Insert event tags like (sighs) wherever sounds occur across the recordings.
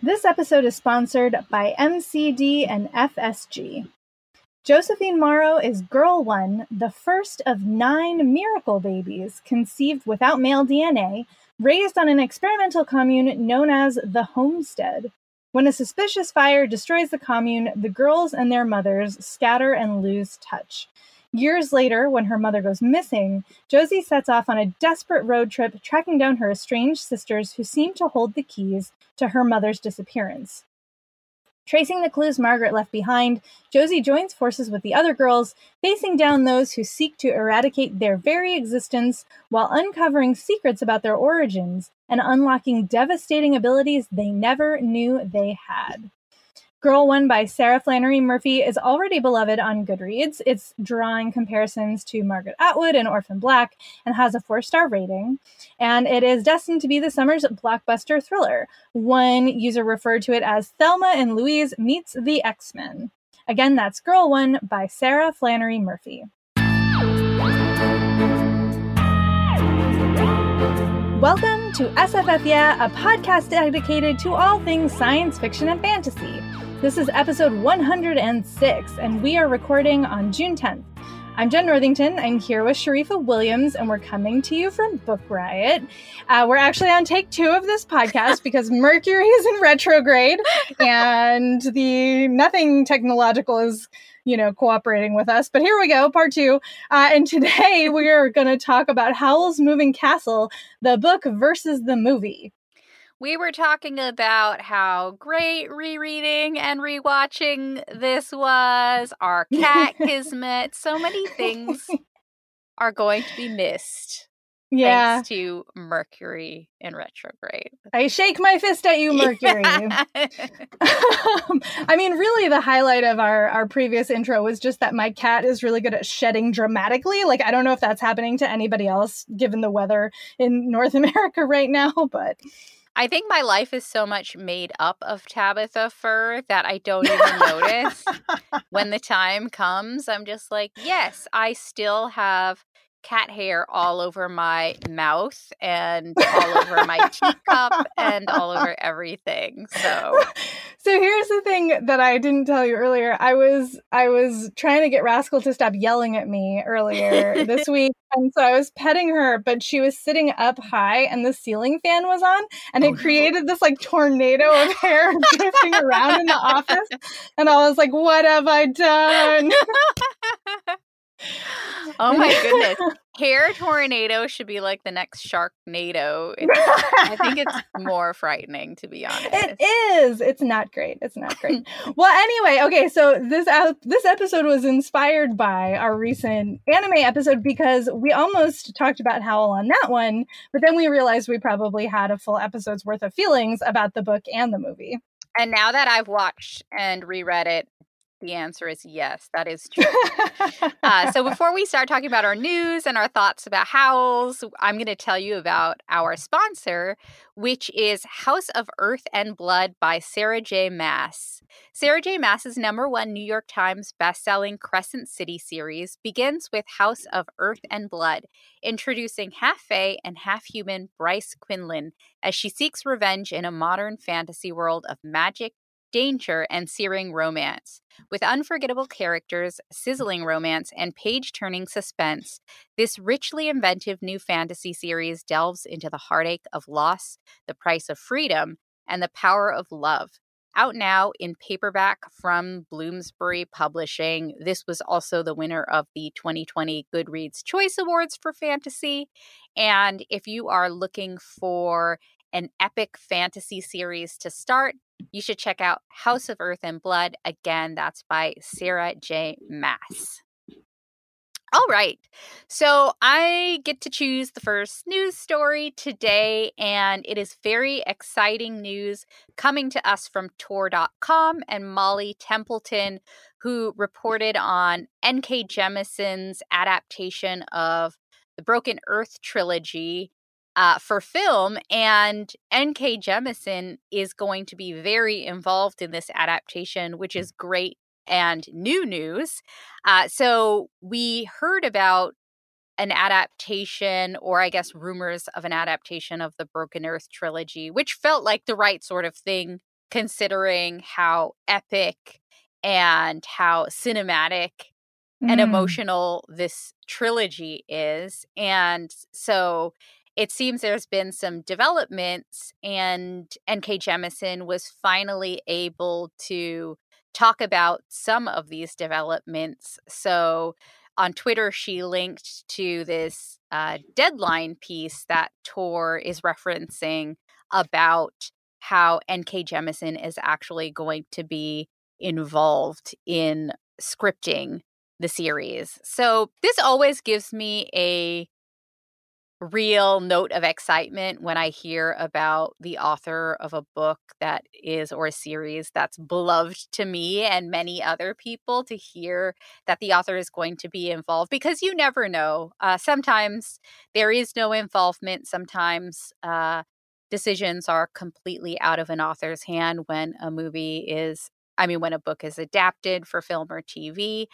This episode is sponsored by MCD and FSG. Josephine Morrow is Girl One, the first of nine miracle babies conceived without male DNA, raised on an experimental commune known as the Homestead. When a suspicious fire destroys the commune, the girls and their mothers scatter and lose touch. Years later, when her mother goes missing, Josie sets off on a desperate road trip tracking down her estranged sisters who seem to hold the keys to her mother's disappearance. Tracing the clues Margaret left behind, Josie joins forces with the other girls, facing down those who seek to eradicate their very existence while uncovering secrets about their origins and unlocking devastating abilities they never knew they had. Girl One by Sarah Flannery Murphy is already beloved on Goodreads. It's drawing comparisons to Margaret Atwood and Orphan Black and has a four star rating. And it is destined to be the summer's blockbuster thriller. One user referred to it as Thelma and Louise meets the X Men. Again, that's Girl One by Sarah Flannery Murphy. Welcome to SFF Yeah, a podcast dedicated to all things science fiction and fantasy. This is episode 106, and we are recording on June 10th. I'm Jenn Northington. I'm here with Sharifa Williams, and we're coming to you from Book Riot. Uh, we're actually on take two of this podcast (laughs) because Mercury is in retrograde, and the nothing technological is, you know, cooperating with us. But here we go, part two. Uh, and today we are going to talk about Howl's Moving Castle, the book versus the movie we were talking about how great rereading and rewatching this was, our cat (laughs) kismet. So many things (laughs) are going to be missed. Yeah. Thanks to Mercury in retrograde. I shake my fist at (laughs) you, Mercury. Yeah. Um, I mean, really, the highlight of our, our previous intro was just that my cat is really good at shedding dramatically. Like, I don't know if that's happening to anybody else given the weather in North America right now, but I think my life is so much made up of Tabitha fur that I don't even notice. (laughs) when the time comes, I'm just like, yes, I still have cat hair all over my mouth and all over my teacup and all over (laughs) everything. So So here's the thing that I didn't tell you earlier. I was I was trying to get Rascal to stop yelling at me earlier this (laughs) week. And so I was petting her, but she was sitting up high and the ceiling fan was on and it oh, created no. this like tornado of (laughs) hair drifting around in the office. And I was like, what have I done? Oh my goodness. (laughs) Hair tornado should be like the next Sharknado. (laughs) I think it's more frightening, to be honest. It is. It's not great. It's not great. (laughs) well, anyway, okay. So this uh, this episode was inspired by our recent anime episode because we almost talked about Howl on that one, but then we realized we probably had a full episode's worth of feelings about the book and the movie. And now that I've watched and reread it, the answer is yes, that is true. uh, so before we start talking about our news and our thoughts about Howls, I'm going to tell you about our sponsor, which is House of Earth and Blood by Sarah J. Maas. Sarah J. Maas's number one New York Times bestselling Crescent City series begins with House of Earth and Blood, introducing half fae and half human Bryce Quinlan as she seeks revenge in a modern fantasy world of magic, danger, and searing romance. With unforgettable characters, sizzling romance, and page turning suspense, this richly inventive new fantasy series delves into the heartache of loss, the price of freedom, and the power of love. Out now in paperback from Bloomsbury Publishing. This was also the winner of the 2020 Goodreads Choice Awards for Fantasy. And if you are looking for an epic fantasy series to start, you should check out House of Earth and Blood. Again, that's by Sarah J. Maas. All right. So I get to choose the first news story today, and it is very exciting news coming to us from Tor.com and Molly Templeton, who reported on N.K. Jemisin's adaptation of the Broken Earth trilogy uh, for film. And N.K. Jemisin is going to be very involved in this adaptation, which is great and new news. Uh, so we heard about an adaptation, or I guess rumors of an adaptation of the Broken Earth trilogy, which felt like the right sort of thing considering how epic and how cinematic mm. and emotional this trilogy is. And so it seems there's been some developments, and N.K. Jemisin was finally able to talk about some of these developments. So on Twitter, she linked to this uh, deadline piece that Tor is referencing about how N.K. Jemisin is actually going to be involved in scripting the series. So this always gives me a real note of excitement when I hear about the author of a book that is, or a series that's beloved to me and many other people to hear that the author is going to be involved because you never know. Uh, sometimes there is no involvement, sometimes uh, decisions are completely out of an author's hand when a movie is. I mean, when a book is adapted for film or TV.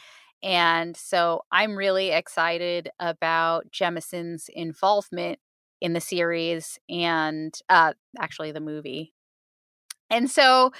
And so I'm really excited about Jemisin's involvement in the series and uh, actually the movie. And so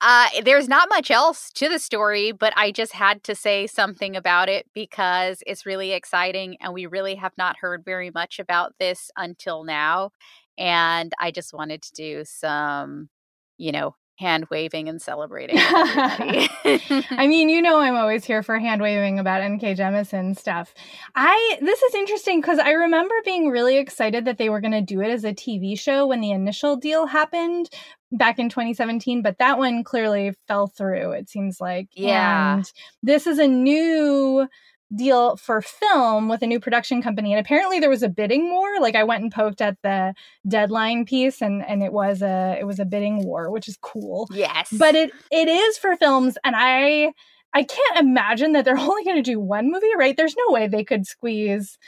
uh, there's not much else to the story, but I just had to say something about it because it's really exciting and we really have not heard very much about this until now. And I just wanted to do some, you know, hand waving and celebrating. (laughs) I mean, you know, I'm always here for hand waving about N.K. Jemisin stuff. I this is interesting because I remember being really excited that they were going to do it as a TV show when the initial deal happened back in 2017, but that one clearly fell through. It seems like, yeah. And this is a new deal for film with a new production company and apparently there was a bidding war. Like i went and poked at the deadline piece and and it was a it was a bidding war which is cool. Yes. but it it is for films and i i can't imagine that they're (laughs) only going to do one movie right? There's no way they could squeeze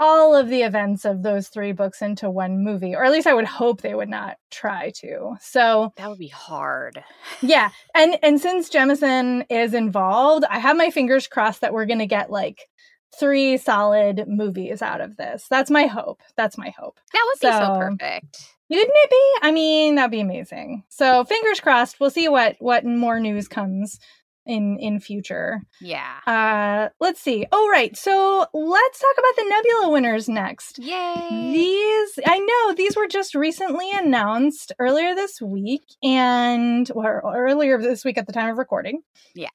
all of the events of those three books into one movie, or at least I would hope they would not try to. So that would be hard. Yeah. And and since Jemisin is involved, I have my fingers crossed that we're gonna get like three solid movies out of this. That's my hope. That's my hope. That would be so, so perfect. Wouldn't it be? I mean, that'd be amazing. So fingers crossed. We'll see what what more news comes in in future. Yeah. Uh let's see. Oh right. So let's talk about the Nebula winners next. Yay. These I know these were just recently announced earlier this week and or earlier this week at the time of recording. Yeah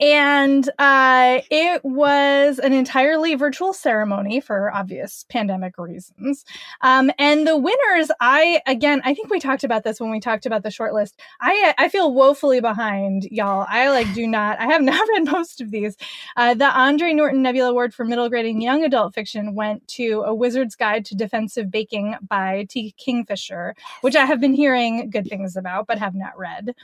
and uh, it was an entirely virtual ceremony for obvious pandemic reasons. Um, and the winners, I again, I think we talked about this when we talked about the shortlist. I I feel woefully behind, y'all. I like do not. I have (laughs) not read most of these. Uh, the Andre Norton Nebula Award for Middle Grade and Young Adult Fiction went to A Wizard's Guide to Defensive Baking by T. Kingfisher, which I have been hearing good things about but have not read.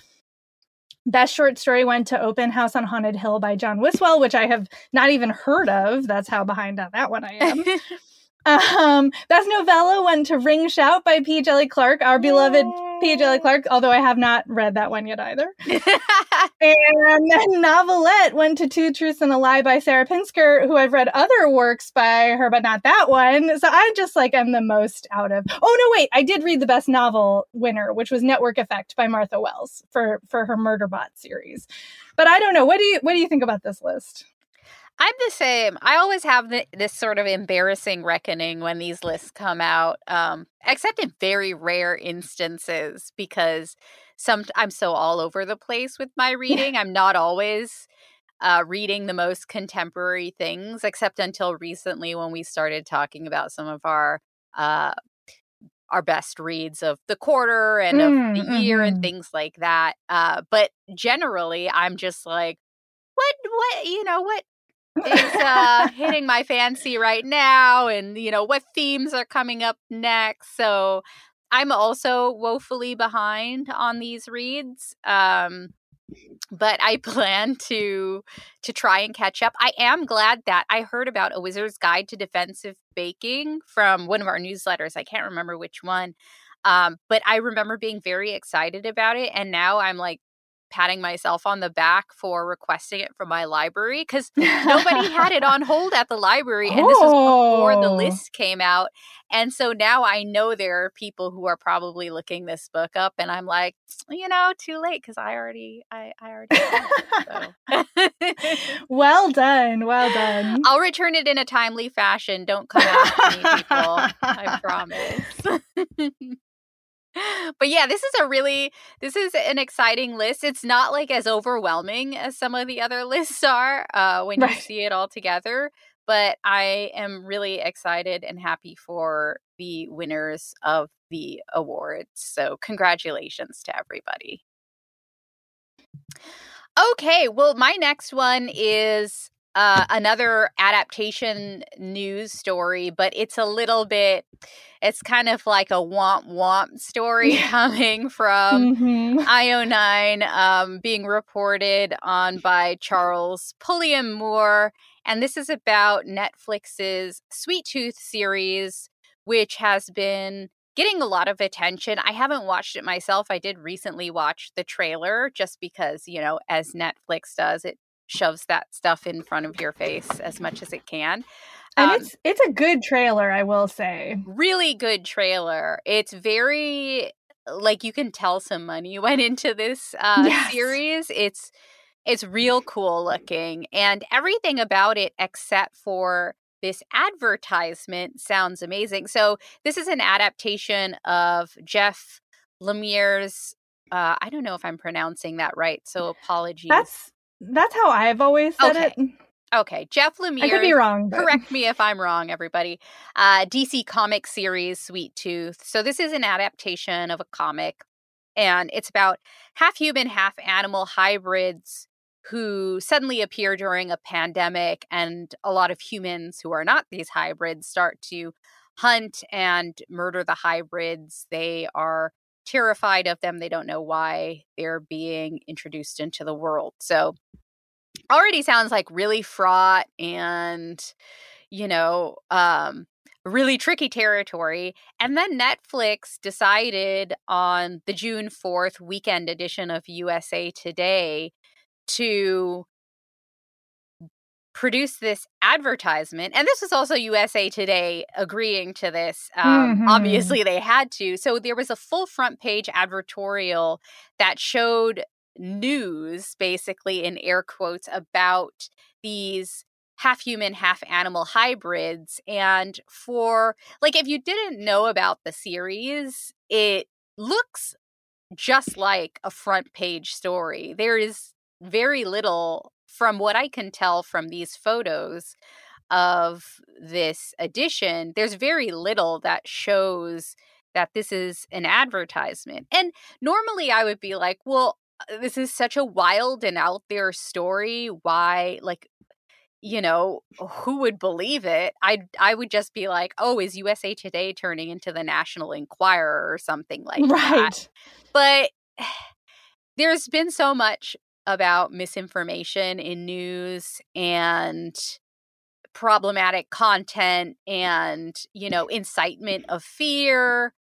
Best short story went to Open House on Haunted Hill by John Wiswell, which I have not even heard of. That's how behind on that one I am. (laughs) um, best novella went to Ring Shout by P. Djeli Clark, our Yay. beloved P. Djeli Clark, although I have not read that one yet either. (laughs) and then novelette went to Two Truths and a Lie by Sarah Pinsker, who I've read other works by her, but not that one. So I just like am the most out of. Oh no, wait, I did read the best novel winner, which was Network Effect by Martha Wells for for her Murderbot series. But I don't know. What do you what do you think about this list? I'm the same. I always have the, this sort of embarrassing reckoning when these lists come out, um, except in very rare instances because some I'm so all over the place with my reading. I'm not always uh, reading the most contemporary things, except until recently when we started talking about some of our uh, our best reads of the quarter and mm, of the year mm-hmm. and things like that. Uh, but generally, I'm just like, what, what, you know, what is uh, hitting my fancy right now, and you know what themes are coming up next. So I'm also woefully behind on these reads. Um, but I (laughs) plan to to try and catch up. I am glad that I heard about a wizard's guide to defensive baking from one of our newsletters. I can't remember which one. Um, but I remember being very excited about it. And now I'm like patting myself on the back for requesting it from my library because nobody had it on (laughs) hold at the library. And this was before the oh. list came out. And so now I know there are people who are probably looking this book up, and I'm like, you know, too late because I already, I, I already. so. (laughs) well done, well done. I'll return it in a timely fashion. Don't come after me, people. I (laughs) promise but yeah, this is a really this is an exciting list. It's not like as overwhelming as some of the other (laughs) lists are uh, when right. you see it all together. But I am really excited and happy for the winners of the awards. So congratulations to everybody. Okay, well, my next one is uh, another adaptation news story, but it's a little bit, it's kind of like a womp womp story (laughs) coming from mm-hmm. IO9 um, being reported on by Charles Pulliam Moore. And this is about Netflix's Sweet Tooth series, which has been getting a lot of attention. I haven't watched it myself. I did recently watch the trailer just because, you know, as Netflix does, it shoves that stuff in front of your face as much as it can. Um, and it's it's a good trailer, I will say. Really good trailer. It's very like you can tell some money (laughs) went into this uh, yes. series. It's it's real cool looking, and everything about it except for this advertisement sounds amazing. So this is an adaptation of Jeff Lemire's. Uh, I don't know if I'm pronouncing that right, so apologies. That's that's how I've always said okay. it. Okay, Jeff Lemire. I could be wrong. But... Correct me if I'm wrong, everybody. Uh, DC comic series Sweet Tooth. So this is an adaptation of a comic, and it's about half human, half animal hybrids who suddenly appear during a pandemic, and a lot of humans who are not these hybrids start to hunt and murder the hybrids. They are terrified of them. They don't know why they're being introduced into the world. So already sounds like really fraught and you know um really tricky territory and then netflix decided on the june 4th weekend edition of usa today to produce this advertisement and this was also usa today agreeing to this um, mm-hmm. obviously they had to so there was a full front page advertorial that showed news basically in air quotes about these half human half animal hybrids and for like if you didn't know about the series it looks just like a front page story there is very little from what I can tell from these photos of this edition, there's very little that shows that this is an advertisement. And normally I would be like, well, uh, this is such a wild and out there story. Why, like, you know, who would believe it? I I would just be like, oh, is USA Today turning into the National Enquirer or something like right. that? But (sighs) there's been so much about misinformation in news and problematic content and, you know, incitement of fear.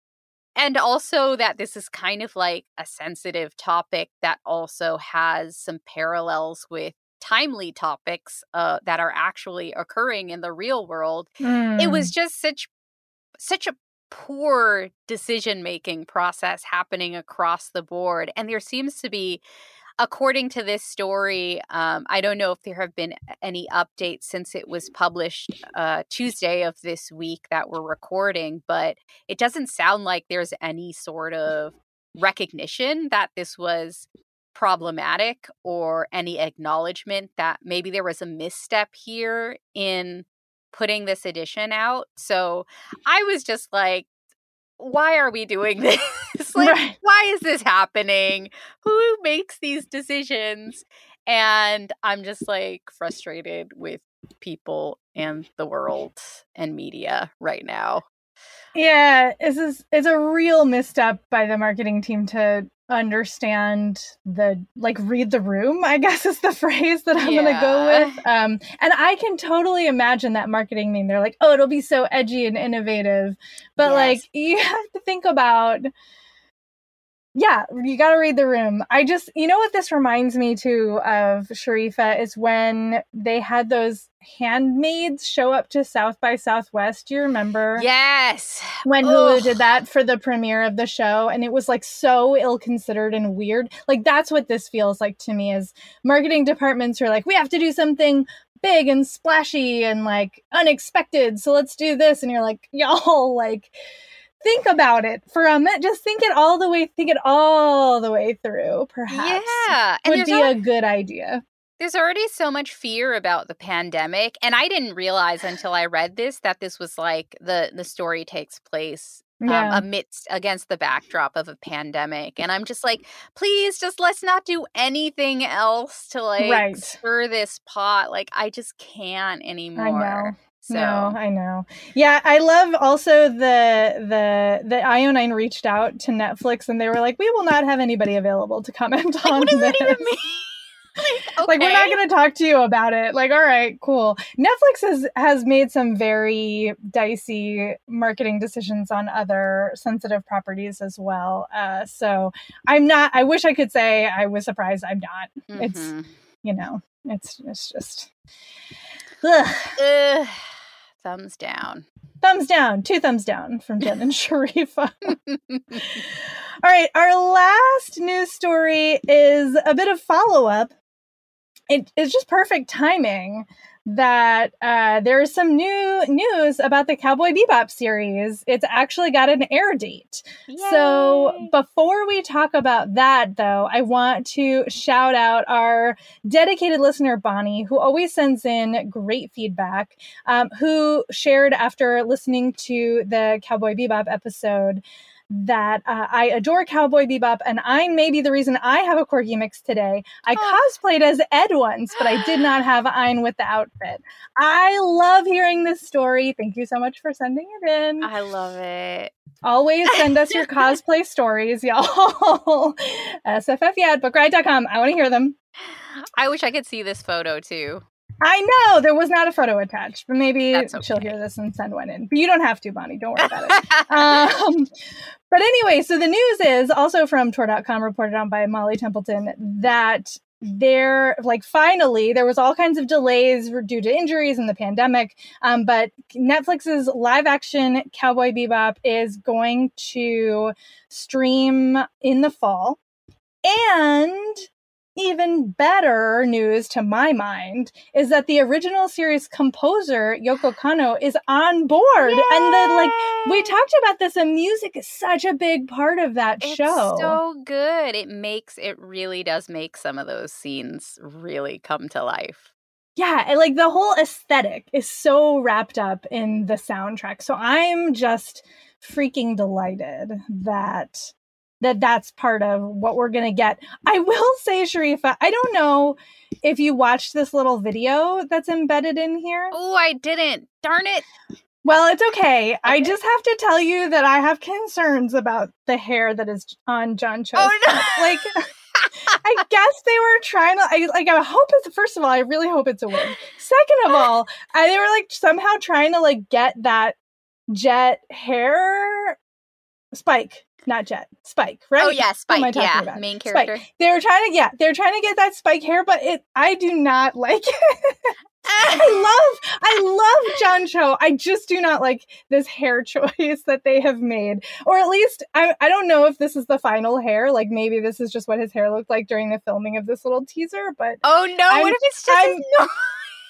And also that this is kind of like a sensitive topic that also has some parallels with timely topics uh, that are actually occurring in the real world. Mm. It was mm. just such such a poor decision making process happening across the board and there seems to be according to this story, um, I don't know if there have been any updates since it was published uh, Tuesday of this week that we're recording, but it doesn't sound like there's any sort of recognition that this was problematic or any acknowledgement that maybe there was a misstep here in putting this edition out. So I was just like, why are we doing (laughs) this? like, right. why is this happening? Who makes these decisions? And I'm just like frustrated with people and the world and media right now. Yeah, this is it's a real misstep by the marketing team to understand the like read the room i guess (laughs) is the phrase that i'm yeah. gonna go with um and i can totally imagine that marketing meme they're like oh it'll be so edgy and innovative but yes. like you have to think about yeah, you got to read the room. I just, you know what this reminds me too of Sharifa is when they had those handmaids show up to South by Southwest. Do you remember? Yes. When Hulu Ugh. did that for the premiere of the show and it was like so ill considered and weird. Like that's what this feels like to me is marketing departments are like, we have to do something big and splashy and like unexpected. So let's do this. And you're like, y'all, (laughs) like, think about it for a minute. Just think it all the way. Think it all the way through. Perhaps, yeah, and would be a good idea. There's already so much fear about the pandemic, and I didn't realize until I read this that this was like the the story takes place um, yeah. um, amidst against the backdrop of a pandemic and i'm just like please just let's not do anything else to like right. stir this pot like i just can't anymore so no, I know. Yeah, I love also the the the IO9 reached out to Netflix and they were like, "We will not have anybody available to comment like, on what does this. that even mean? (laughs) like, okay. (laughs) like, we're not going to talk to you about it. Like, all right, cool. Netflix has has made some very dicey marketing decisions on other sensitive properties as well. Uh, so I'm not. I wish I could say I was surprised. I'm not. Mm-hmm. It's you know, it's it's just. Ugh. Ugh. Thumbs down. Thumbs down. Two thumbs down from Jenn and (laughs) Sharifa. All right. Our last news story is a bit of follow up. It is just perfect timing that uh, there is some new news about the Cowboy Bebop series. It's actually got an air date. Yay. So before we talk about that, though, I want to shout out our dedicated listener, Bonnie, who always sends in great feedback, um, who shared after listening to the Cowboy Bebop episode that uh, I adore Cowboy Bebop, and I may be the reason I have a corgi mix today. I oh. cosplayed as Ed once, but I did not (gasps) have Ein with the outfit. I love hearing this story. Thank you so much for sending it in. I love it. Always send us your (laughs) cosplay stories, y'all. (laughs) SFF yeah at bookriot.com. I want to hear them. I wish I could see this photo too. I know there was not a photo attached, but maybe okay. she'll hear this and send one in. But you don't have to, Bonnie. Don't worry about it. um, (laughs) but anyway, so the news is also from Tor.com, reported on by Molly Templeton, that there, like, finally, there was all kinds of delays due to injuries and the pandemic. Um, but Netflix's live action Cowboy Bebop is going to stream in the fall. And even better news to my mind is that the original series composer Yoko Kanno is on board Yay! and the like we talked about this and music is such a big part of that it's show. so good. It makes it really does make some of those scenes really come to life. Yeah, like the whole aesthetic is so wrapped up in the soundtrack. So I'm just freaking delighted that that that's part of what we're going to get. I will (laughs) say, Sharifa, I don't know if you watched this little video that's embedded in here. Oh, I didn't. Darn it. Well, it's okay. okay. I just have to tell you that I have concerns about the hair that is on John Cho's. Oh, no. Like, (laughs) (laughs) I guess they were trying to. I like. I hope it's. First of all, I really hope it's a wig. Second of all, I, they were like somehow trying to like get that jet hair spike not Jet, Spike, oh, right? Oh yeah, Spike. Am I yeah, about? main character. Spike. They were trying to, yeah, they're trying to get that Spike hair, but it, I do not like it. (laughs) I (laughs) love, I love John Cho. I just do not like this hair (laughs) choice that they have made, or at least I, I don't know if this is the final hair. Like maybe this is just what his hair looked like during the filming of this little teaser. But oh no, I'm, what if it's just?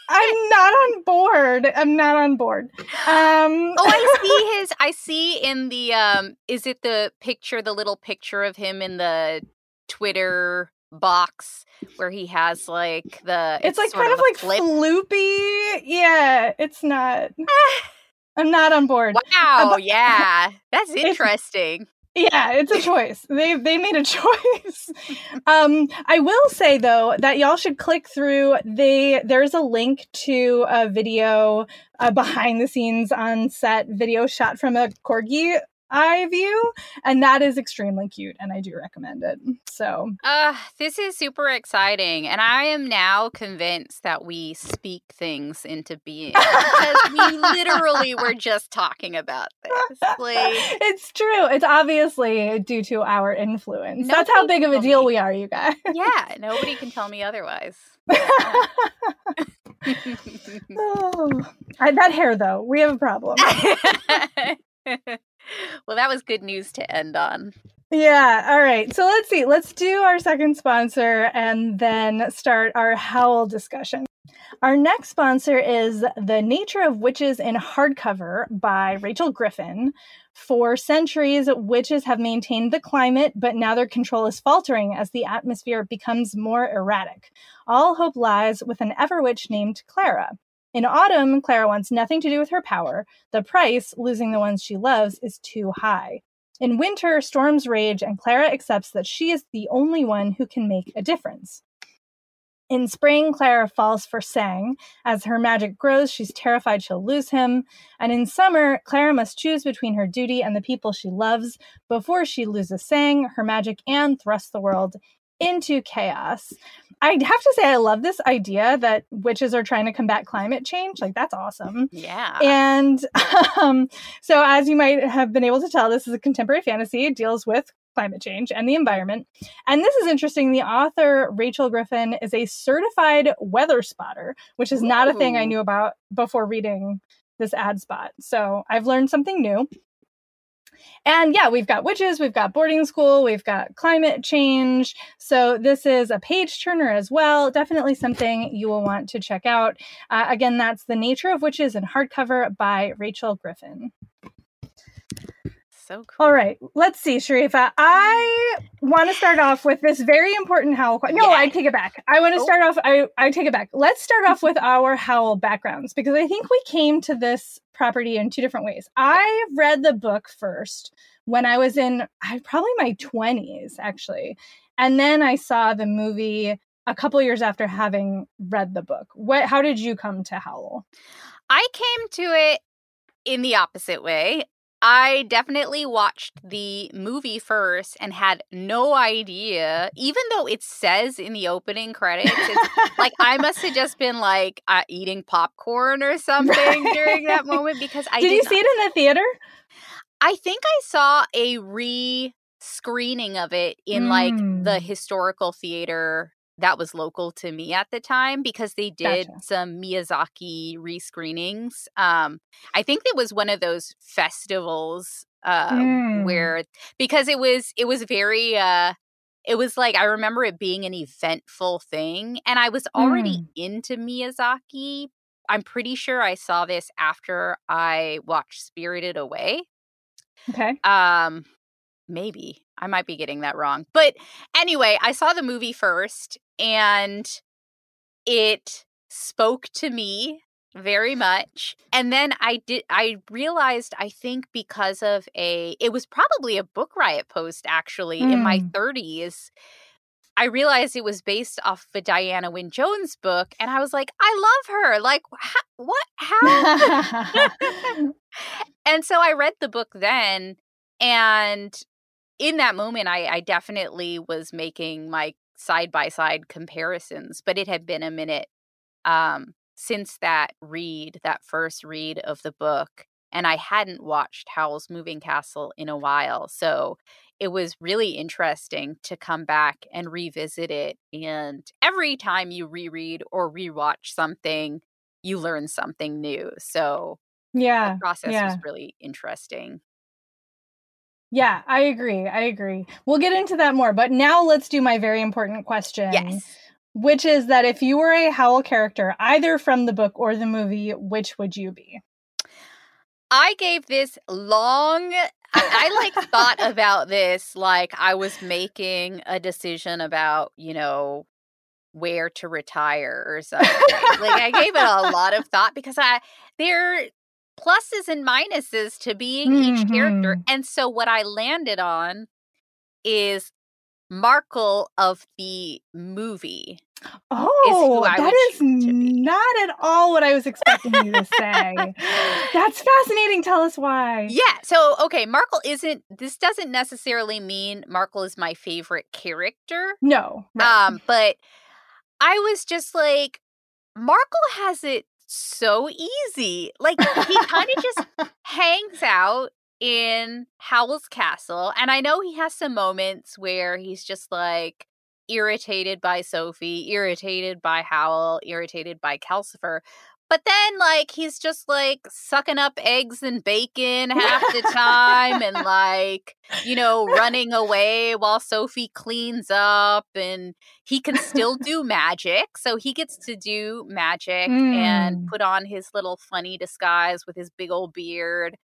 I'm not on board. I'm not on board. Um (laughs) Oh, I see (laughs) his I see in the um is it the picture, the little picture of him in the Twitter box where he has like the It's, it's like kind of, of like flip. floopy. Yeah, it's not (laughs) I'm not on board. Wow, yeah. That's interesting. Yeah, it's a choice. they they made a (laughs) choice. Um, I will say though that y'all should click through. They there's a link to a video, a behind the scenes on set video shot from a corgi eye view, and that is extremely cute, and I do recommend it. So, uh, this is super exciting, and I am now convinced that we speak things into being because we literally (laughs) were just talking about this. Like, (laughs) it's true. It's obviously due to our influence. That's how big of a deal me. we are, you guys. yeah, nobody can tell me otherwise. (laughs) oh, I, that hair, though, we have a problem well, that was good news to end on. Yeah. All right. So let's see. Let's do our second sponsor and then start our Howl discussion. Our next sponsor is The Nature of Witches in Hardcover by Rachel Griffin. For centuries, witches have maintained the climate, but now their control is faltering as the atmosphere becomes more erratic. All hope lies with an ever witch named Clara. In autumn, Clara wants nothing to do with her power. The price, losing the ones she loves, is too high. In winter, storms rage, and Clara accepts that she is the only one who can make a difference. In spring, Clara falls for Sang. As her magic grows, she's terrified she'll lose him. And in summer, Clara must choose between her duty and the people she loves before she loses Sang, her magic, and thrusts the world into chaos. I have to say, I love this idea that witches are trying to combat climate change. Like, that's awesome. Yeah. And (laughs) um, so, as you might have been able to tell, this is a contemporary fantasy. It deals with climate change and the environment. And this is interesting. The author, Rachel Griffin, is a certified weather spotter, which is Ooh. not a thing I knew about before reading this ad spot. So, I've learned something new. And yeah, we've got witches, we've got boarding school, we've got climate change. So this is a page turner as well. Definitely something you will want to check out. Uh, again, that's The Nature of Witches in hardcover by Rachel Griffin so cool. All right, let's see, Sharifa. I want to start off with this very important howl. Qu- no, yeah. I take it back. I want to oh. start off. I I take it back. Let's start off with our howl backgrounds because I think we came to this property in two different ways. I read the book first when I was in I probably my twenties actually, and then I saw the movie a couple years after having read the book. What? How did you come to Howl? I came to it in the opposite way. I definitely watched the movie first and had no idea, even though it says in the opening credits, like (laughs) I must have just been like uh, eating popcorn or something right. during that moment because I did, did you see it in the theater? I think I saw a re screening of it in mm. like the mm. historical theater that was local to me at the time because they did gotcha. some Miyazaki rescreenings. Um, I think it was one of those festivals uh, mm. where because it was it was very uh, it was like I remember it being an eventful thing, and I was already mm. into Miyazaki. I'm pretty sure I saw this after I watched Spirited Away. Okay. Um, maybe I might be getting that wrong. But anyway, I saw the movie first and it spoke to me very much. And then I did I realized I think because of a it was probably a book riot post actually mm. in my 30s. Hmm. I realized it was based off a Diana Wynne Jones book and I was like, I love her. Like how, what how? (laughs) (laughs) and so I read the book then and in that moment, I, I definitely was making my side by side comparisons, but it had been a minute um, since that read, that first read of the book. And I hadn't watched Howl's Moving Castle in a while. So it was really interesting to come back and revisit it. And every time you reread or rewatch something, you learn something new. So yeah, the process yeah. was really interesting. Yeah, I agree. I agree. We'll get into that more, but now let's do my very important question. Yes. Which is that if you were a Howl character, either from the book or the movie, which would you be? I gave this long I, I like thought (laughs) about this like I was making a decision about, you know, where to retire or something. like I gave it a lot of thought because I there pluses and minuses to being mm-hmm. each character. Mm-hmm. And so what I landed on is Markl of the movie. Oh, that is not at all what I was expecting you to say. That's (laughs) fascinating. Tell us why. Yeah. So, okay, Markl isn't, this doesn't necessarily mean Markl is my favorite character. No. Right. Um, but I was just like, Markl has it so easy. Like, he kind of just (laughs) hangs out in Howl's Castle. And I know he has some moments where he's just like, irritated by Sophie, irritated by Howl, irritated by Calcifer. But then, like, he's just like sucking up eggs and bacon (laughs) half the time and, like, you know, running away while Sophie cleans up. And he can still (laughs) do magic. So he gets to do magic mm. and put on his little funny disguise with his big old beard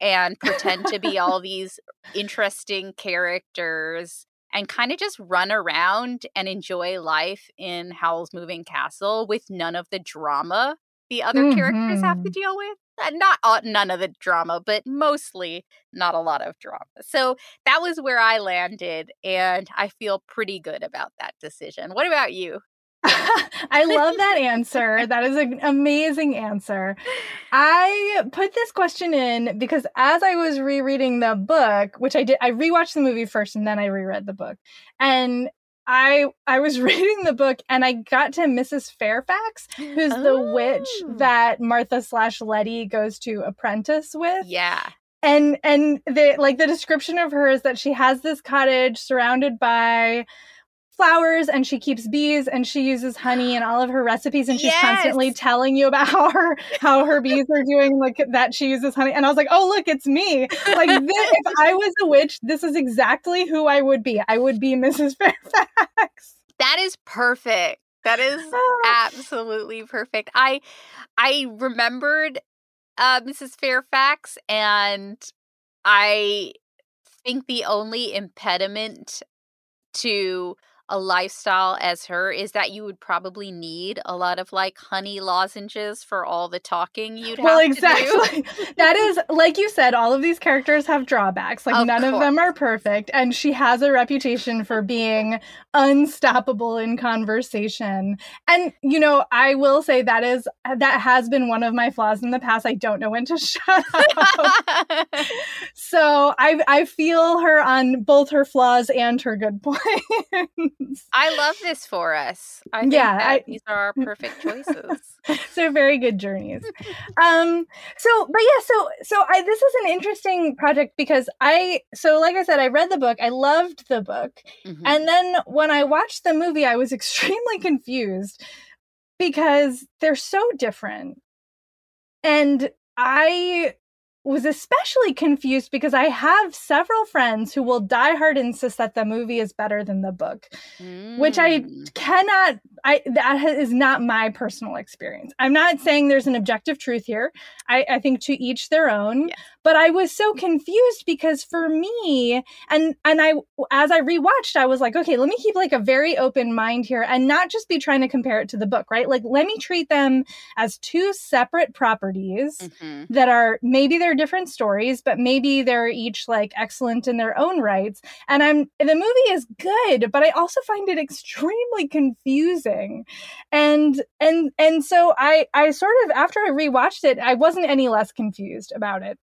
and pretend to be all (laughs) these interesting characters and kind of just run around and enjoy life in Howl's Moving Castle with none of the drama the other mm-hmm. characters have to mm-hmm. deal with. Uh, not uh, none of the drama, but mostly not a lot of drama. So that was where I landed, and I feel pretty good about that decision. What about you? (laughs) I love that answer. That is an amazing answer. I put this question in because as I was rereading the book, which I did, I rewatched the movie first and then I reread the book. And I I was (laughs) reading the book and I got to Mrs. Fairfax, who's oh. the witch oh. that Martha slash Letty goes to apprentice with. Yeah. And and the like the description of her is that she has this cottage surrounded by flowers and she keeps bees and she uses honey in all of her recipes and she's yes. constantly telling you about (laughs) how her how her bees are doing like that she uses honey and I was like oh look it's me like this, if (laughs) I was a witch this is exactly who I would be I would be Mrs. Fairfax that is perfect that is absolutely perfect I I remembered uh Mrs. Fairfax and I think the only impediment to a lifestyle as her is that you would probably need a lot of like honey lozenges for all the talking you'd have. well, exactly. (laughs) that is like you said, all of these characters have drawbacks. Like of none course. of them are perfect. And she has a reputation for being unstoppable in conversation. And you know, I will say that is that has been one of my flaws in the past. I don't know when to (laughs) shut up. (laughs) so I I feel her on both her flaws and her good points. (laughs) I love this for us. I think yeah, I, these are our (laughs) perfect choices. (laughs) so very good journeys. um so but yeah, so so I this is an interesting project because I so like I said, I read the book, I loved the book. Mm-hmm. And then when I watched the movie, I was extremely confused because they're so different. And I was especially confused because I have several friends who will die hard insist that the movie is better than the book, mm. which I mm. cannot. I that is not my personal experience. I'm not saying there's an objective truth here. I, I think to each their own. Yeah. But I was so confused because for me, and and I as I rewatched, I was like, okay, let me keep like a very open mind here and not just be trying to compare it to the book, right? Like let me treat them as two separate properties mm-hmm. that are maybe they're different stories, but maybe they're each like excellent in their own rights. And I'm the movie is good, but I also find it extremely confusing. And and and so I I sort of after I rewatched it, I wasn't any less confused about it.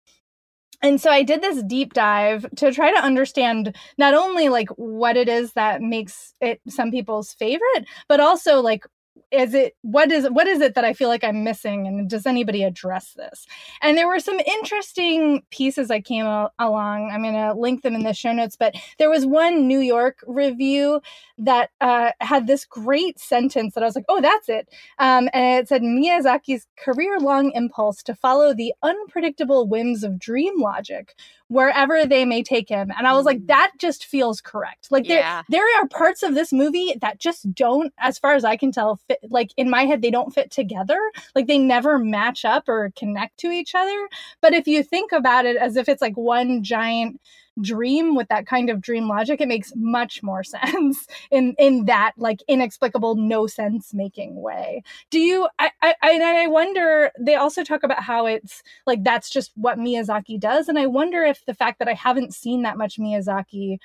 And so i did this deep dive to try to understand not only like what it is that makes it some people's favorite but also like is it what is what is it that i feel like i'm missing and does anybody address this and there were some interesting pieces i came along i'm going to link them in the show notes but there was one new york review that uh, had this great sentence that i was like oh that's it um, and it said miyazaki's career-long impulse to follow the unpredictable whims of dream logic wherever they may take him. And I was like, mm. that just feels correct. Like yeah. there, there are parts of this movie that just don't, as far as I can tell, fit. Like in my head, they don't fit together. Like they never match up or connect to each other. But if you think about it as if it's like one giant dream with that kind of dream logic it makes much more (laughs) sense in in that like inexplicable no sense making way do you I, I i wonder they also talk about how it's like that's just what miyazaki does and i wonder if the fact that i haven't seen that much miyazaki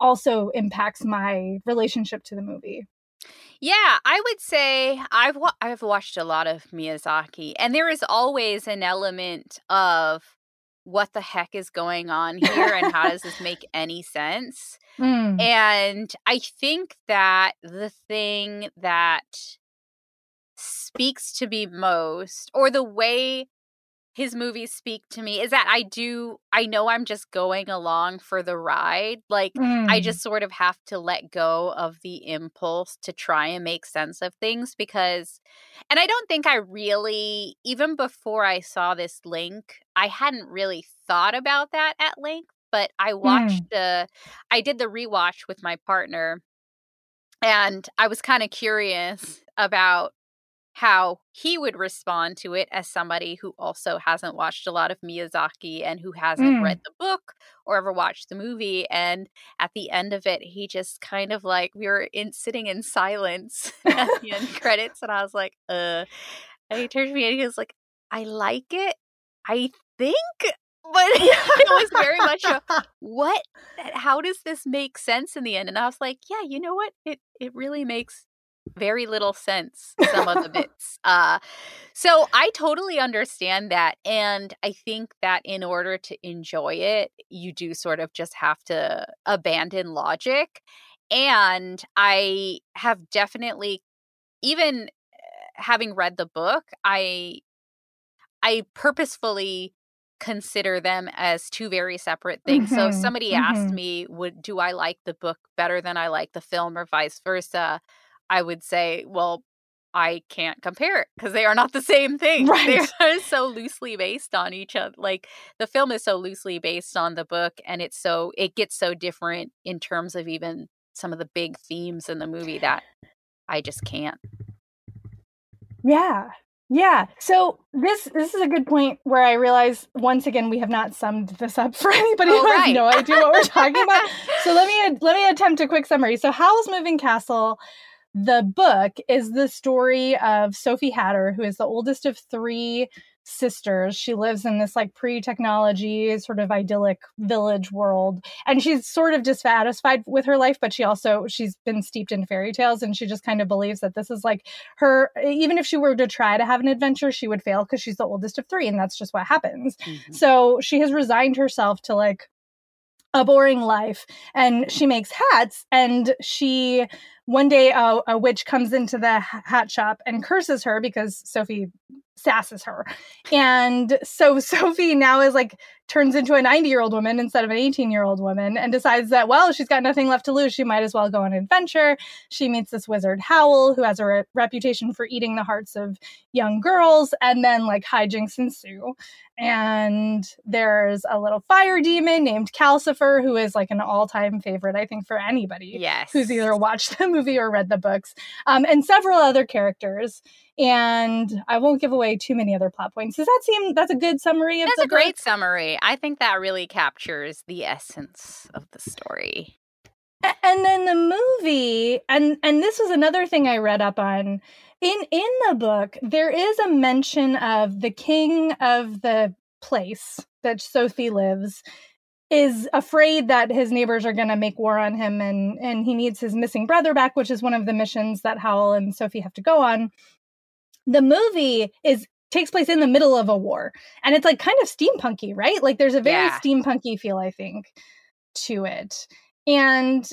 also impacts my relationship to the movie. Yeah, I would say I've wa- I've watched a lot of Miyazaki, and there is always an element of what the heck is going on here, and how does this make (laughs) any sense? Mm. And I think that the thing that speaks to me most, or the way his movies speak to me is that I do I know I'm just going along for the ride. Like Mm. I just sort of have to let go of the impulse to try and make sense of things because and I don't think I really even before I saw this link, I hadn't really thought about that at length, but I watched uh I did the rewatch with my partner and I was kind of curious about how he would respond to it as somebody who also hasn't watched a lot of Miyazaki and who hasn't Mm. read the book or ever watched the movie. And at the end of it, he just kind of like we were in sitting in silence (laughs) at the end (laughs) credits, and I was like, uh. And he turned to me and he was like, "I like it, I think." (laughs) But it was very much a what how does this make sense in the end and i was like yeah you know what it it really makes very little sense some of the bits uh so i totally understand that and i think that in order to enjoy it you do sort of just have to abandon logic and i have definitely even uh, having read the book i i purposefully consider them as two very separate things. So if Mhm, somebody asked mhm. me, would do I like the book better than I like the film or vice versa? I would say, well, I can't compare it because they are not the same thing. (laughs) Right. They're so loosely based on each other. Like the film is so loosely based on the book and it's so it gets so different in terms of even some of the big themes in the movie that I just can't. Yeah. Yeah. So this this is a good point where I realize once again we have not summed this up (laughs) for anybody Oh, who has no idea what we're talking about. (laughs) So let me let me attempt a quick summary. So Howl's Moving Castle, the book is the story of Sophie Hatter, who is the oldest of three sisters. She lives in this like pre-technology sort of idyllic village world and she's sort of dissatisfied with her life but she also she's been steeped in fairy tales and she just kind of believes that this is like her even if she were to try to have an adventure she would fail because she's the oldest of three and that's just what happens Mhm. so she has resigned herself to like a boring life and she makes hats and she one day a, a witch comes into the hat shop and curses her because sophie sasses her. And so (laughs) sophie now is like turns into a 90 year old woman instead of an 18 year old woman and decides that well she's got nothing left to lose she might as well go on an adventure she meets this wizard howl who has a re- reputation for eating the hearts of young girls and then like hijinks ensue and there's a little fire demon named Calcifer, who is like an all-time favorite, I think, for anybody Yes. who's either watched (laughs) the movie or read the books, um, and several other characters. And I won't give away too many other plot points. Does that seem that's a good summary of That's the a great summary. I think that really captures the essence of the story. And then the movie and and this was another thing i read up on in in the book there is a mention of the king of the place that sophie lives is afraid that his neighbors are going to make war on him and and he needs his missing brother back which is one of the missions that howl and sophie have to go on the movie is takes place in the middle of a war and it's like kind of steampunky right like there's a very Yeah. steampunky feel i think to it and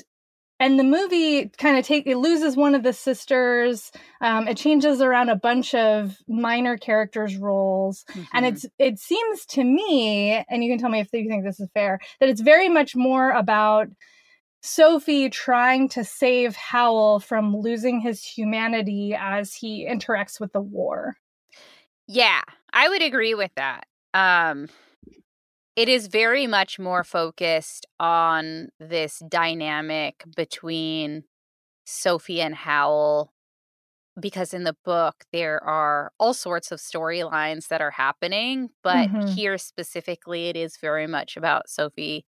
and the movie kind of take it loses one of the sisters um, it changes around a bunch of minor characters roles and Mhm. it's it seems to me and you can tell me if you think this is fair that it's very much more about sophie trying to save howl from losing his humanity as he interacts with the war Yeah, I would agree with that. Um it is very much more focused on this dynamic between Sophie and Howl because in the book there are all sorts of storylines that are happening, but Mhm. here specifically it is very much about Sophie,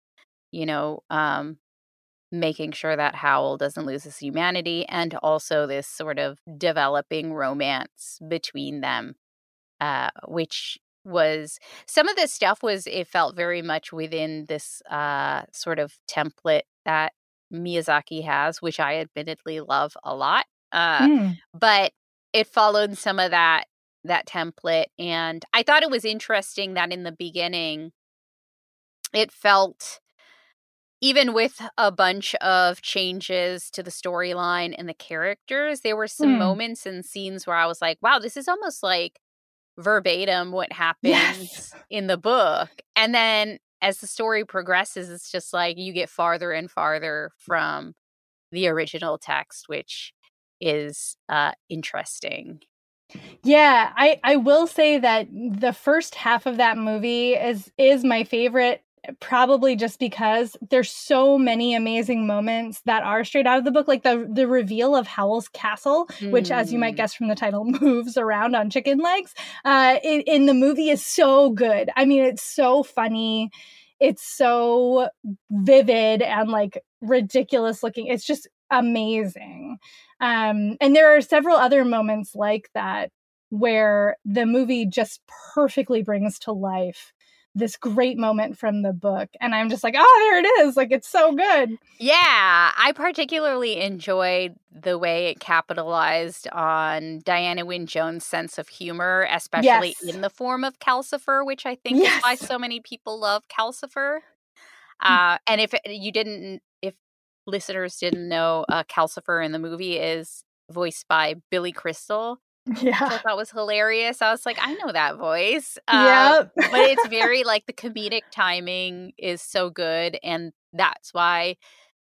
you know, um making sure that Howl doesn't lose his humanity and also this sort of developing romance between them uh, which was some of this stuff was it felt very much within this uh, sort of template that Miyazaki has, which I admittedly love a lot. Uh, Mm. but it followed some of that that template and I thought it was interesting that in the beginning it felt even with a bunch of changes to the storyline and the characters, there were some Hmm. moments and scenes where I was like, wow, this is almost like verbatim what happens Yes. in the book. And then as the story progresses, it's just like you get farther and farther from the original text, which is uh interesting. Yeah, I I will say that the first half of that movie is is my favorite probably just because there's so many amazing moments that are straight out of the book like the the reveal of Howl's castle which as you might Mm. guess from the title (laughs) moves around on chicken legs uh in, in the movie is so good. I mean it's so funny. It's so vivid and like ridiculous looking. It's just amazing. Um, and there are several other moments like that where the movie just perfectly brings to life this great moment from the book. And I'm just like, oh, there it is. Like, it's so good. Yeah, I particularly enjoyed the way it capitalized on Diana Wynne Jones' sense of humor, especially Yes. in the form of Calcifer, which I think is why so many people love Calcifer. Hmm. Uh, and if you didn't, if listeners didn't know, uh, Calcifer in the movie is voiced by Billy Crystal. (laughs) which I Yeah. thought was hilarious. I was like, I know that voice. Uh, Yep. but it's (laughs) very like the comedic timing is so good and that's why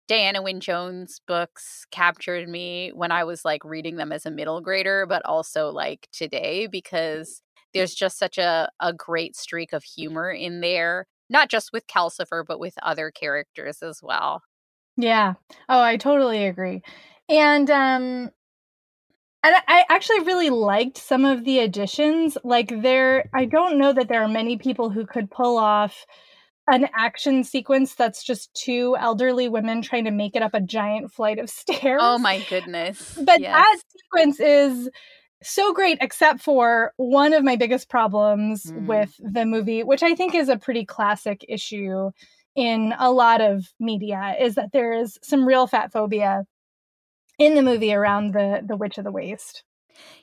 diana wynne jones books captured me when i was like reading them as a middle grader but also like today because there's just such a, a great streak of humor in there not just with calcifer but with other characters as well Yeah. Oh, I totally agree. And um and I- actually really liked some of the additions. Like there I don't know that there are many people who could pull off an action sequence that's just two elderly women trying to make it up a giant flight of (laughs) stairs. oh my goodness But yes. that sequence is so great, except for one of my biggest problems Mm. with the movie, which I think is a pretty classic issue in a lot of media, is that there is some real fat phobia in the movie around the the Witch of the Waste.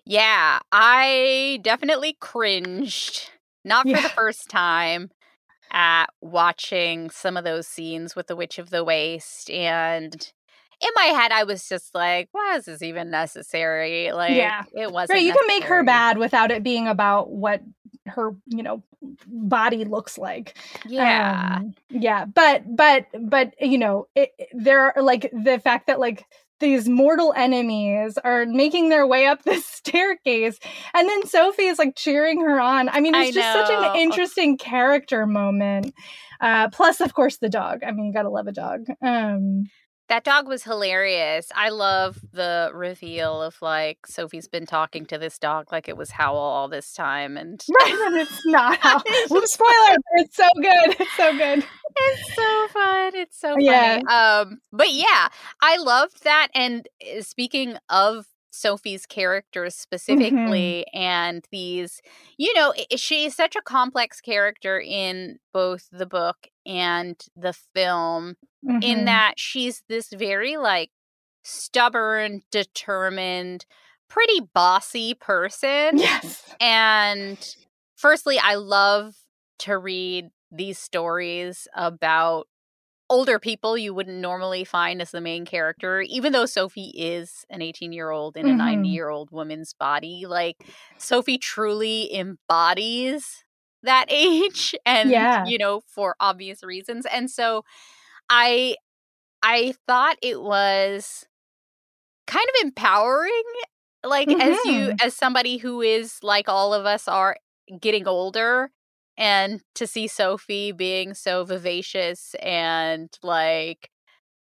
Yeah, I definitely cringed, not for Yeah. the first time, at watching some of those scenes with the Witch of the Waste. And in my head, I was just like, why is this even necessary? Like, Yeah. it wasn't. Right, you can make her bad without it being about what her, you know, body looks like. Yeah. Um, yeah but but but you know it- there are like the fact that like these mortal enemies are making their way up this (laughs) staircase and then sophie is like cheering her on. I mean I it's just such an interesting character moment. Uh plus of course the dog. I mean you gotta love a dog. Um That dog was hilarious. I love the reveal of like Sophie's been talking to this dog like it was Howl all this time. And (laughs) right and it's not (laughs) how Whoops, spoiler it's so good it's so good it's so fun. It's so funny. Yeah. Um, but yeah, I loved that. And uh, speaking of Sophie's characters specifically, and these, you know, she's such a complex character in both the book and the film, in Mhm. that she's this very like stubborn, determined, pretty bossy person. yes And firstly, I love to read these stories about older people you wouldn't normally find as the main character, even though Sophie is an 18 year old in a Mhm. 90 year old woman's body. Like, Sophie truly embodies that (laughs) age and Yeah. you know for obvious reasons and so i i thought it was kind of empowering like as you Mhm. as somebody who is like all of us are getting older and to see sophie being so vivacious and like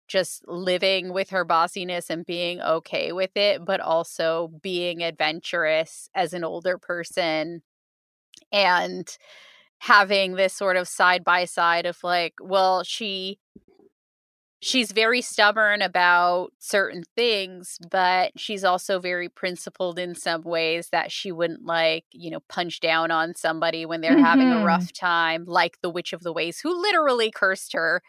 just living with her bossiness and being okay with it but also being adventurous as an older person and having this sort of side by side of like well she she's very stubborn about certain things but she's also very principled in some ways that she wouldn't like you know punch down on somebody when they're having a Mhm. rough time like the witch of the Waste, who literally cursed her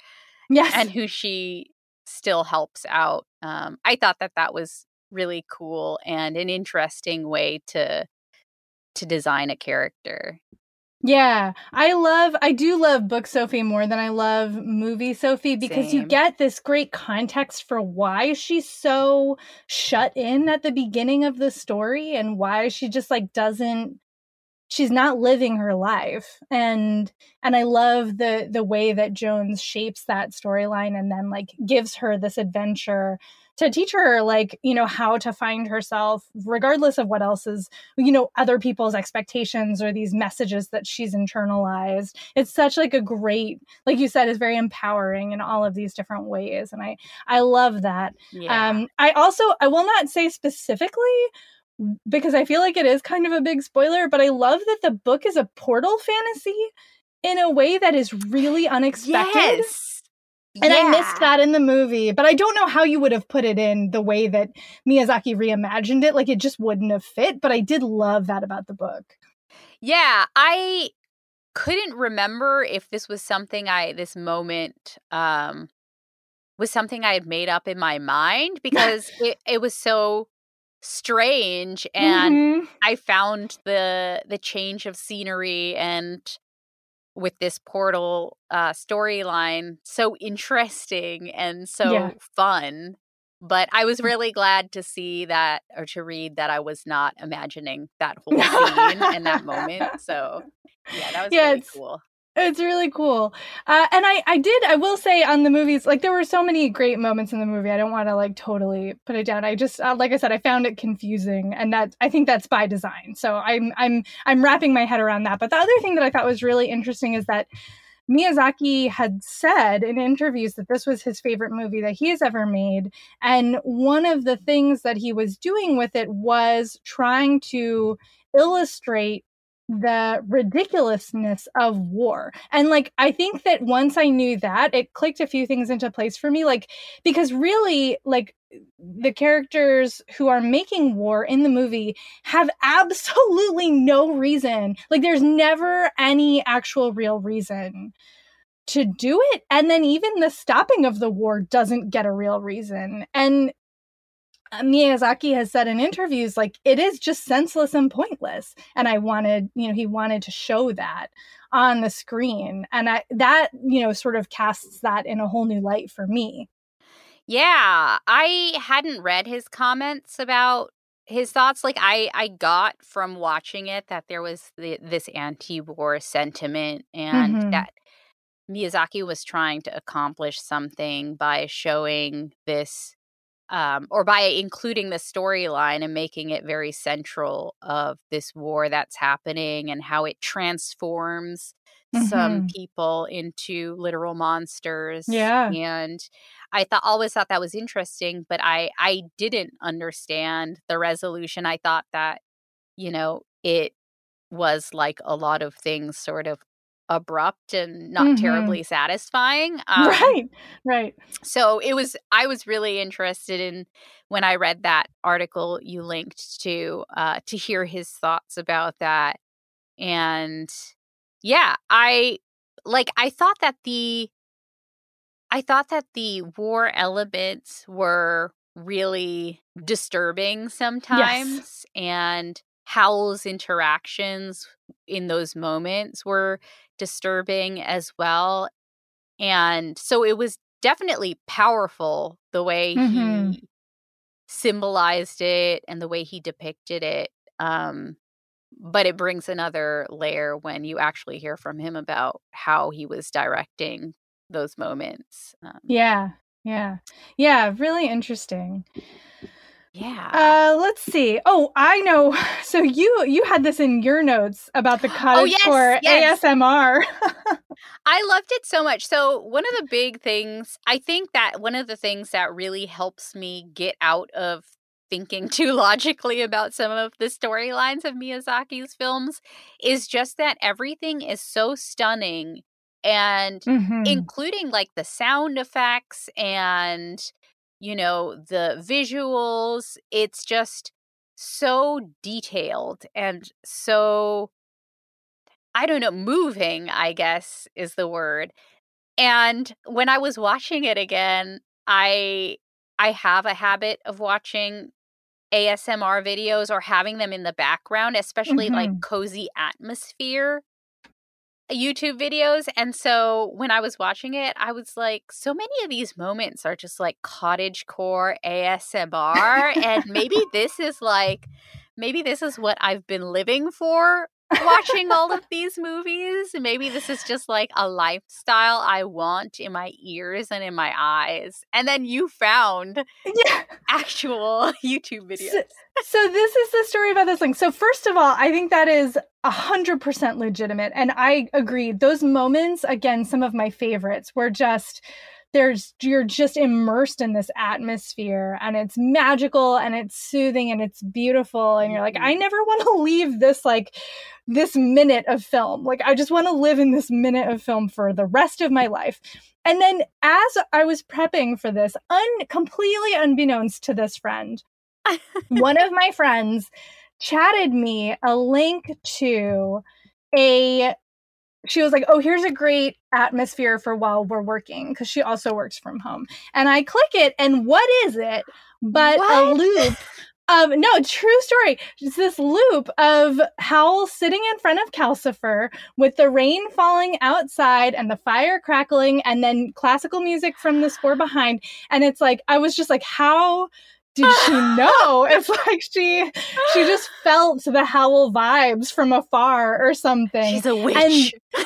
yes and who she still helps out. Um, I thought that that was really cool and an interesting way to to design a character. Yeah, I love I do love book Sophie more than I love movie Sophie because Same. you get this great context for why she's so shut in at the beginning of the story and why she just like doesn't she's not living her life. And and i love the the way that jones shapes that storyline and then like gives her this adventure to teach her like you know how to find herself regardless of what else is you know other people's expectations or these messages that she's internalized. It's such like a great like you said is very empowering in all of these different ways and i i love that. Yeah. um i also i will not say specifically because I feel like it is kind of a big spoiler, but I love that the book is a portal fantasy in a way that is really unexpected. Yes. And yeah. I missed that in the movie, but I don't know how you would have put it in the way that Miyazaki reimagined it. Like it just wouldn't have fit, but I did love that about the book. Yeah, I couldn't remember if this was something I this moment um was something I had made up in my mind (laughs) because it, it was so strange and mm-hmm. i found the the change of scenery and with this portal uh storyline so interesting and so yeah. fun but i was mm. really glad to see that or to read that i was not imagining that whole scene in that moment (laughs) so yeah that was yeah, really cool it's really cool. Uh, and I, I did, I will say on the movies, like there were so many great moments in the movie. I don't want to like totally put it down. I just, uh, like I said, I found it confusing and that I think that's by design. So I'm, I'm, I'm wrapping my head around that. But the other thing that I thought was really interesting is that Miyazaki had said in interviews that this was his favorite movie that he has ever made. And one of the things that he was doing with it was trying to illustrate the ridiculousness of war. And like I think that once I knew that, it clicked a few things into place for me like because really like the characters who are making war in the movie have (laughs) absolutely no reason. Like there's never any actual real reason to do it. And then even the stopping of the war doesn't get a real reason. And Miyazaki has said in interviews like it is just senseless and pointless and I wanted you know he wanted to show that on the screen and I that you know sort of casts that in a whole new light for me. Yeah, I hadn't read his comments about his thoughts like I I got from watching it that there was the, this anti-war sentiment and mm-hmm. that Miyazaki was trying to accomplish something by showing this um, or by including the storyline and making it very central of this war that's happening and how it transforms mm-hmm. some people into literal monsters. Yeah. And I thought always thought that was interesting, but I I didn't understand the resolution. I thought that, you know, it was like a lot of things sort of abrupt and not mm-hmm. terribly satisfying. (laughs) Um, right, right. So it was, I was really interested in when I read that article you linked to, uh, to hear his thoughts about that. And yeah, I like, I thought that the, I thought that the war elements were really disturbing sometimes. Yes. And Howl's interactions in those moments were disturbing as well. And so it was definitely powerful the way mm-hmm. he symbolized it and the way he depicted it. Um, but it brings another layer when you actually hear from him about how he was directing those moments. Um, yeah, yeah, yeah, really interesting. Yeah. Uh, let's see. Oh, I know. (laughs) So you you had this in your notes about the cottage oh, yes, yes. ASMR. I loved it so much. So one of the big things, I think that one of the things that really helps me get out of thinking (laughs) too logically about some of the storylines of Miyazaki's films is just that everything is so stunning and mm-hmm. including like the sound effects and you know, the visuals. It's just so detailed and so, I don't know, moving, I guess is the word. And when I was watching it again, I I have a habit of watching ASMR videos or having them in the background, especially mm-hmm. like cozy atmosphere YouTube videos. And so when I was watching it, I was like, so many of these moments are just like cottage core ASMR. and maybe (laughs) this is like, maybe this is what I've been living for watching all of (laughs) these movies. Maybe this is just like a lifestyle I want in my ears and in my eyes. And then you found yeah. (laughs) actual (laughs) YouTube videos. So, so this is the story about this thing. So first of all, I think that is a hundred percent legitimate. And I agree. Those moments, again, some of my favorites were just there's you're just immersed in this atmosphere and it's magical and it's soothing and it's beautiful and you're like i mm-hmm. never want to leave this like this minute of film like i just want to live in this minute of film for the rest of my life and then as i was prepping for this un completely unbeknownst to this friend one of my (laughs) friends chatted me a link to a she was like, "Oh, here's a great atmosphere for while we're working," because she also works from home. And I click it, and what is it but what? a loop of no true story? It's this loop of Howl sitting in front of Calcifer with the rain falling outside and the fire crackling, and then classical music from the score behind. And it's like I was just like, how did she know? (laughs) It's like she she just felt the howl vibes from afar or something. She's a witch. And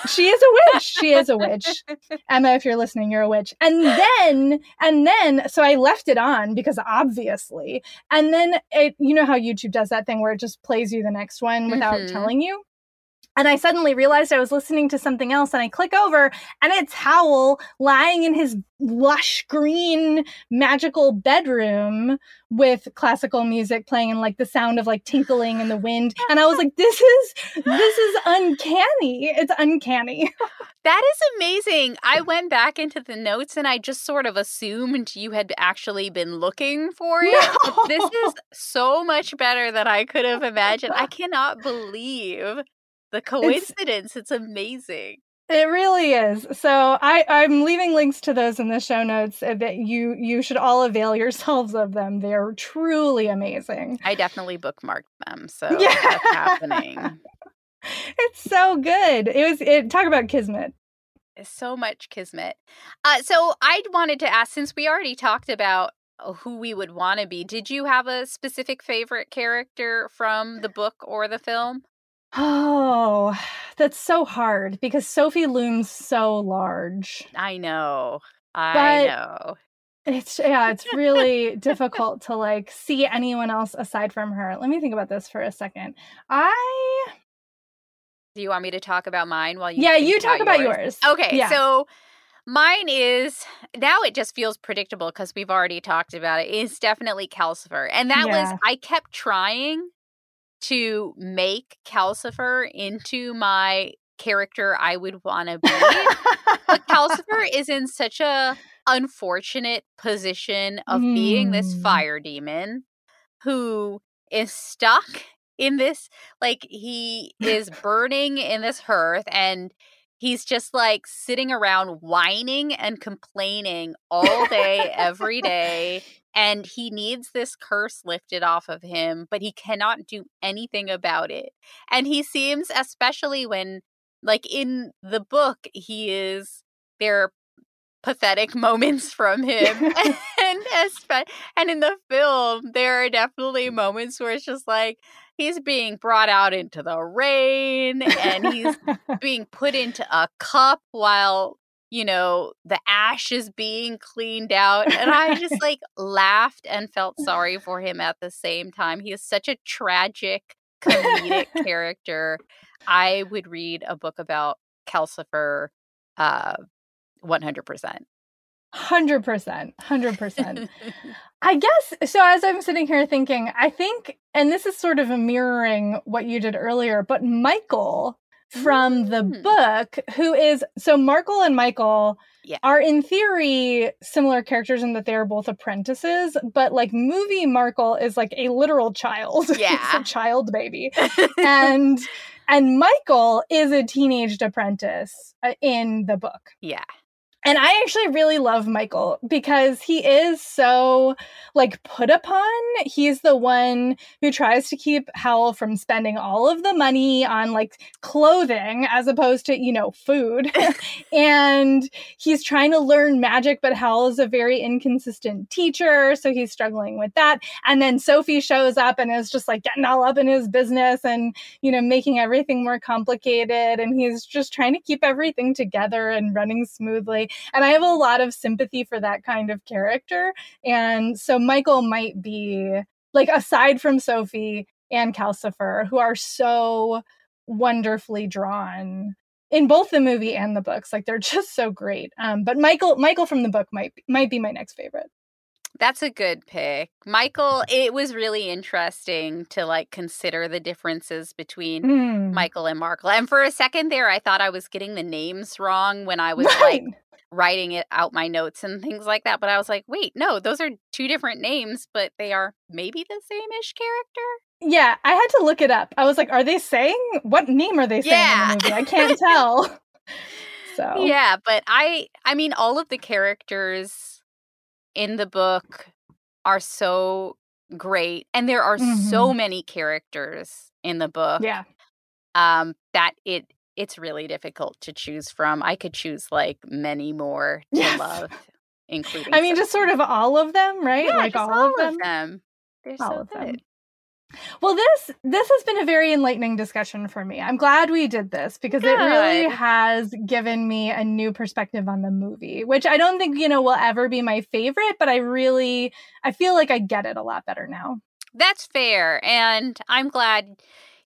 she is a witch. She is a witch. Emma, if you're listening, you're a witch. And then and then so I left it on because obviously. And then it you know how YouTube does that thing where it just plays you the next one without mm-hmm. telling you? And I suddenly realized I was listening to something else and I click over and it's Howl lying in his lush green magical bedroom with classical music playing and like the sound of like tinkling in the wind. And I was like, this is this is uncanny. It's uncanny. (laughs) that is amazing. I went back into the notes and I just sort of assumed you had actually been looking for it. No. This is so much better than I could have imagined. I (laughs) cannot believe the coincidence, it's, it's amazing. It really is. So I, I'm leaving links to those in the show notes uh, that you you should all avail yourselves of them. They're truly amazing. I definitely bookmarked them, (laughs) so yeah. that's happening. it's so good. It was it talk about kismet. So much kismet. Uh, so I wanted to ask, since we already talked about uh, who we would want to be, did you have a specific favorite character from the book or the film? Oh, that's so hard because Sophie looms so large. I know. I but know. It's yeah, it's really (laughs) difficult to like see anyone else aside from her. Let me think about this for a second. I Do you want me to talk about mine while you Yeah, you talk about yours. yours. Okay, yeah. so mine is now it just feels predictable because we've already talked about it. it. Is definitely Calcifer. And that yeah. was I kept trying to make Calcifer into my character I would want to (laughs) be. but Calcifer is in such a unfortunate position of mm. being this hmm. fire demon who is stuck in this like he is (laughs) burning in this hearth and he's just like sitting around whining and complaining all day every day and he needs this curse lifted off of him, but he cannot do anything about it. And he seems, especially when, like in the book, he is there are pathetic (laughs) moments from him, (laughs) and and in the film, there are definitely moments where it's just like he's being brought out into the rain and he's (laughs) being put into a cup while you know, the ash is being cleaned out. And I just like laughed and felt sorry for him at the same time. He is such a tragic, comedic (laughs) character. I would read a book about Calcifer uh 100%. 100%. 100%. I guess so. As I'm sitting here thinking, I think, and this is sort of a mirroring what you did earlier, but Michael from the mm. book who is so Markl and Michael yeah. are in theory similar characters in that they're both apprentices, but like movie Markl is like a literal child. (laughs) Yeah. a child baby. (laughs) and and Michael is a teenaged apprentice uh, in the book. Yeah. And I actually really love Michael because he is so like put upon. He's the one who tries to keep Howl from spending all of the money on like clothing as opposed to, you know, food. (laughs) (laughs) and he's trying to learn magic, but Howl is a very inconsistent teacher. So he's struggling with that. And then Sophie shows up and is just like getting all up in his business and, you know, making everything more complicated. And he's just trying to keep everything together and running smoothly. And I have a lot of sympathy for that kind of character. And so Michael might be like, aside from Sophie and Calcifer, who are so wonderfully drawn in both the movie and the books. Like they're (laughs) just so great. Um, but Michael, Michael from the book might might be my next favorite. That's a good pick. Michael, it was really interesting to like consider the differences between mm. Michael and Markl. And for a second there, I thought I was getting the names wrong when I was right. like writing it out my notes and things like that. But I was like, wait, no, those are two different names, but they are maybe the same ish character. Yeah, I had to look it up. I was like, are they saying what name are they saying yeah. in the movie? I (laughs) can't tell. so Yeah, but I I mean all of the characters in the book are so great. And there are mm-hmm. so many characters in the book. Yeah. Um, that it it's really difficult to choose from. I could choose like many more (laughs) to yes. love, including. I mean, just sort of all of them, right? Yeah, like all, all, of them. them. They're all so of good. Them. Well, this this has been a very enlightening discussion for me. I'm glad we did this because Good. it really has given me a new perspective on the movie, which I don't think, you know, will ever be my favorite, but I really I feel like I get it a lot better now. That's fair, and I'm glad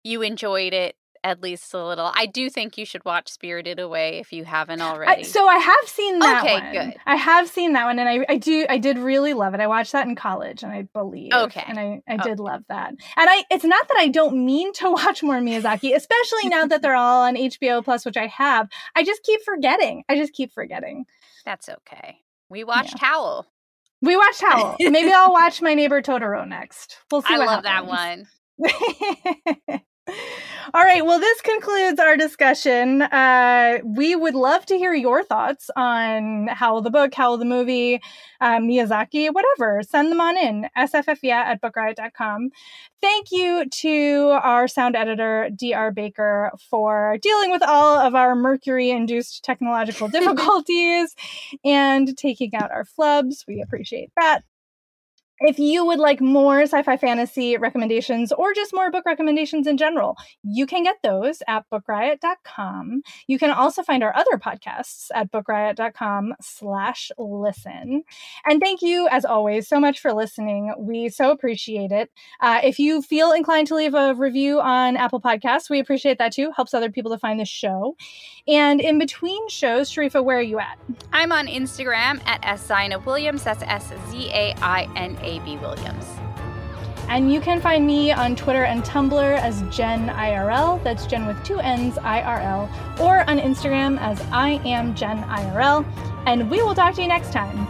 you enjoyed it at least a little. I do think you should watch Spirited Away if you haven't already. I, so I have seen that okay, one. good. I have seen that one, and I, I do I did really love it. I watched that in college, and I believe. Okay. And I, I oh. did love that. And I it's not that I don't mean to (laughs) watch more Miyazaki, especially now that they're all on HBO Plus, which I have. I just keep forgetting. I just keep forgetting. That's okay. We watched yeah. Howl. We watched Howl. Maybe I'll watch My Neighbor Totoro next. We'll (laughs) see. I love happens. that one. (laughs) All right. Well, this concludes our discussion. Uh, we would love to hear your thoughts on Howl the book, Howl the movie, um, Miyazaki, whatever. Send them on in. SFFyeah at bookriot.com. Thank you to our sound editor, DR Baker, for dealing with all of our mercury induced technological (laughs) difficulties and taking out our flubs. We appreciate that. If you would like more sci fi fantasy recommendations or just more book recommendations in general, you can get those at bookriot.com. You can also find our other podcasts at bookriot.com slash listen. And thank you, as always, so much for listening. We so appreciate it. Uh, if you feel inclined to leave a review on Apple Podcasts, we appreciate that too. Helps other people to find the show. And in between shows, Sharifah, where are you at? I'm on Instagram at S Williams. That's S Z A I N A. A.B. Williams. And you can find me on Twitter and Tumblr as Jenn IRL. That's Jenn with two N's, IRL. Or on Instagram as I am Jenn IRL. And we will talk to you next time.